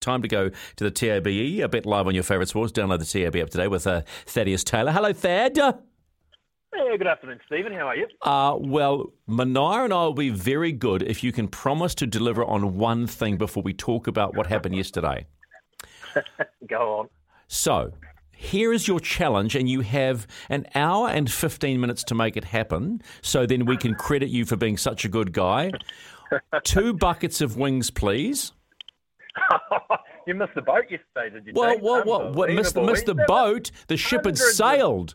time to go to the TABE, a bit live on your favourite sports. Download the TAB app today with uh, Thaddeus Taylor. Hello, Thad. Hey, good afternoon, Stephen. How are you? Uh, well, Manaya and I will be very good if you can promise to deliver on one thing before we talk about what happened yesterday. Go on. So, here is your challenge, and you have an hour and 15 minutes to make it happen. So then we can credit you for being such a good guy. Two buckets of wings, please. you missed the boat yesterday, did you? Well, James? what, what, what? Missed, the- missed the boat. The ship had Hundreds of- sailed.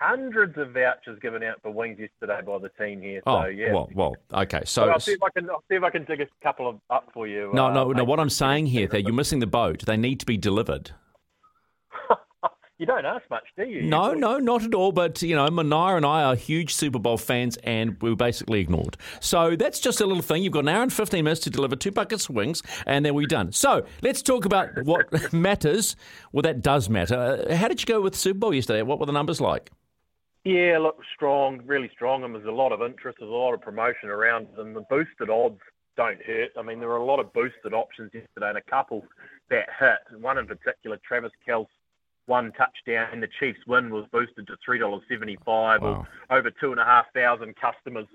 Hundreds of vouchers given out for wings yesterday by the team here. So Oh, yeah. well, well, okay. But So, I'll see if I can. I'll see if I can dig a couple of up for you. no, uh, no, no. What I'm saying here, that you're missing the boat. They need to be delivered. You don't ask much, do you? No, no, not at all. But you know, Manaya and I are huge Super Bowl fans, and we were basically ignored. So that's just a little thing. You've got an hour and fifteen minutes to deliver two buckets of wings, and then we're done. So let's talk about what matters. Well, that does matter. Uh, How did you go with the Super Bowl yesterday? What were the numbers like? Yeah, look, strong, really strong, and there's a lot of interest. There's a lot of promotion around, and the boosted odds don't hurt. I mean, there were a lot of boosted options yesterday, and a couple that hit. One in particular, Travis Kelce, one touchdown, and the Chiefs' win was boosted to three dollars seventy-five, Wow. or over two and a half thousand customers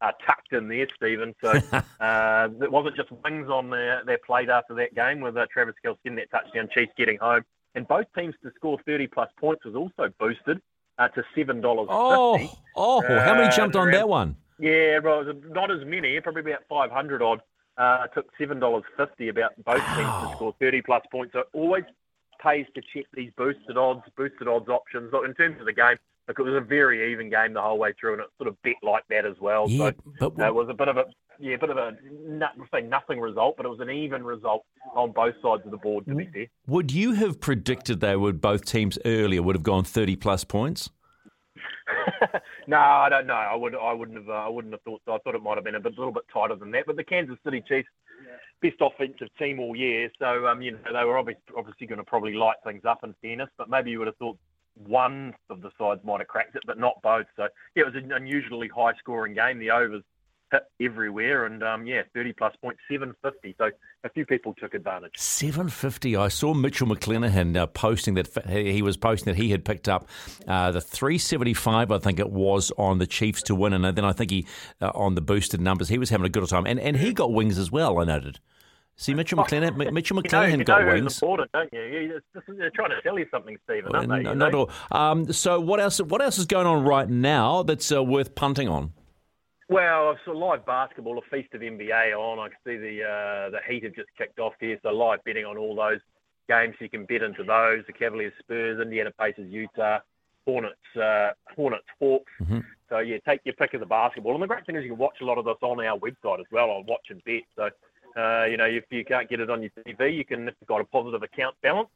uh, tucked in there, Stephen. So uh, it wasn't just wings on their, their plate after that game with uh, Travis Kelce getting that touchdown, Chiefs getting home, and both teams to score thirty plus points was also boosted uh, to seven dollars Oh, fifty. oh! How many Uh, jumped on around- that one? Yeah, well, not as many, probably about 500 odd. Uh, took $7.50 about both teams to score 30 plus points. So always pays to check these boosted odds, boosted odds options. Look, in terms of the game, look, it was a very even game the whole way through, and it sort of bet like that as well. Yeah, so but uh, it was a bit of a yeah, a bit of a not, say nothing result, but it was an even result on both sides of the board. To be fair. would you have predicted they would both teams earlier would have gone thirty plus points? no, I don't know. I would. I wouldn't have. Uh, I wouldn't have thought so. I thought it might have been a bit, little bit tighter than that. But the Kansas City Chiefs, best offensive team all year, so um, you know they were obviously obviously going to probably light things up in fairness. But maybe you would have thought one of the sides might have cracked it, but not both. So yeah, it was an unusually high scoring game. The overs hit everywhere, and um, yeah, thirty plus point seven fifty. So a few people took advantage. Seven fifty. I saw Mitchell McClenaghan uh, posting that he was posting that he had picked up uh, the three seventy five. I think it was on the Chiefs to win, and then I think he uh, on the boosted numbers. He was having a good time, and and he got wings as well. I noted. See, Mitchell McClenaghan, M- Mitchell You know, you got know wings. important, don't you? you it's just, they're trying to tell you something, Stephen, aren't they? No, not at all. Um, so what else? What else is going on right now that's uh, worth punting on? Well, a live basketball, a feast of NBA on. I can see the uh, the Heat have just kicked off here, so live betting on all those games. You can bet into those: the Cavaliers, Spurs, Indiana Pacers, Utah, Hornets, uh, Hornets, Hawks. Mhm. So yeah, take your pick of the basketball. And the great thing is you can watch a lot of this on our website as well on Watch and Bet. So uh, you know if you can't get it on your TV, you can if you've got a positive account balance.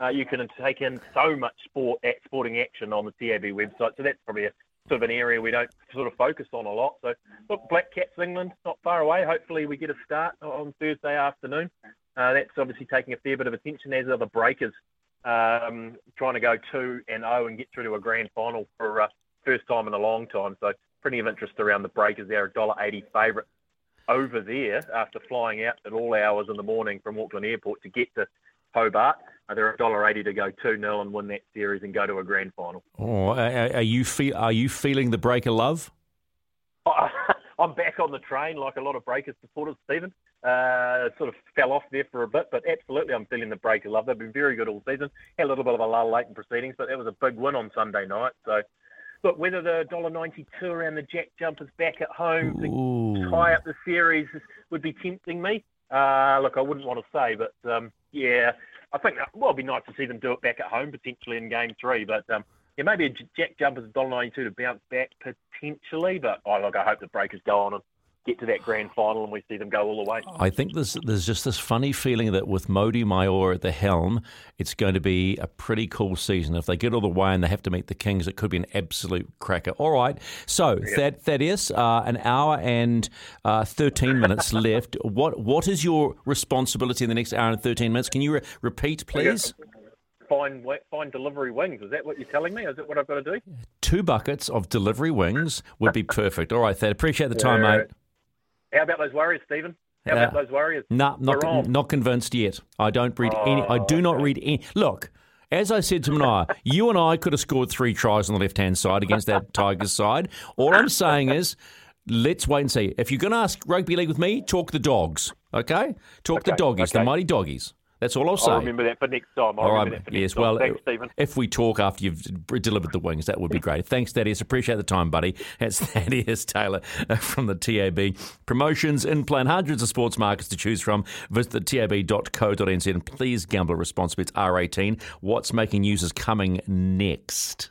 Uh, you can take in so much sport at sporting action on the TAB website. So that's probably a of an area we don't sort of focus on a lot. So look, Black Caps England not far away. Hopefully we get a start on Thursday afternoon. Uh, that's obviously taking a fair bit of attention as are the Breakers um, trying to go two and zero and get through to a grand final for uh, first time in a long time. So plenty of interest around the Breakers. They're a dollar eighty favourite over there after flying out at all hours in the morning from Auckland Airport to get to Hobart. They're a dollar eighty to go two 0 and win that series and go to a grand final. Oh, are, are you feel? Are you feeling the breaker love? I'm back on the train like a lot of Breakers supporters, Stephen. Uh, sort of fell off there for a bit, but absolutely I'm feeling the Breaker love. They've been very good all season. Had a little bit of a lull late in proceedings, but that was a big win on Sunday night. So, look, whether the $1.92 around the Jack Jumpers back at home to tie up the series would be tempting me. Uh, look, I wouldn't want to say, but um, yeah, I think well, it'd be nice to see them do it back at home potentially in Game Three. But um, yeah, maybe a Jack Jumpers $1.92 to bounce back potentially. But oh, look, I hope the Breakers go on and get to that grand final and we see them go all the way. I think there's there's just this funny feeling that with Mody Maor at the helm, it's going to be a pretty cool season. If they get all the way and they have to meet the Kings, it could be an absolute cracker. All right, so Thad, Thaddeus, uh, an hour and uh, thirteen minutes left. What what is your responsibility in the next hour and thirteen minutes? Can you re- repeat, please? Find wa- find delivery wings. Is that what you're telling me? Is that what I've got to do? Two buckets of delivery wings would be perfect. All right, Thad, appreciate the time, Yeah. mate. How about those Warriors, Stephen? How about uh, those Warriors? No, nah, not, not convinced yet. I don't read oh, any. I do not oh, read any. Look, as I said to Mania, you and I could have scored three tries on the left hand side against that Tigers side. All I'm saying is, let's wait and see. If you're going to ask rugby league with me, talk the dogs. Okay, talk okay, the doggies, okay. the mighty doggies. That's all I'll say. I'll remember that for next time. I'll all right. yes, well, Thanks, Stephen. if we talk after you've delivered the wings, that would be great. Thanks, Thaddeus. Appreciate the time, buddy. That's Thaddeus Taylor from the TAB. Promotions in plan, hundreds of sports markets to choose from. Visit the tab.co.nz and please gamble responsibly. It's R18. What's making news is coming next.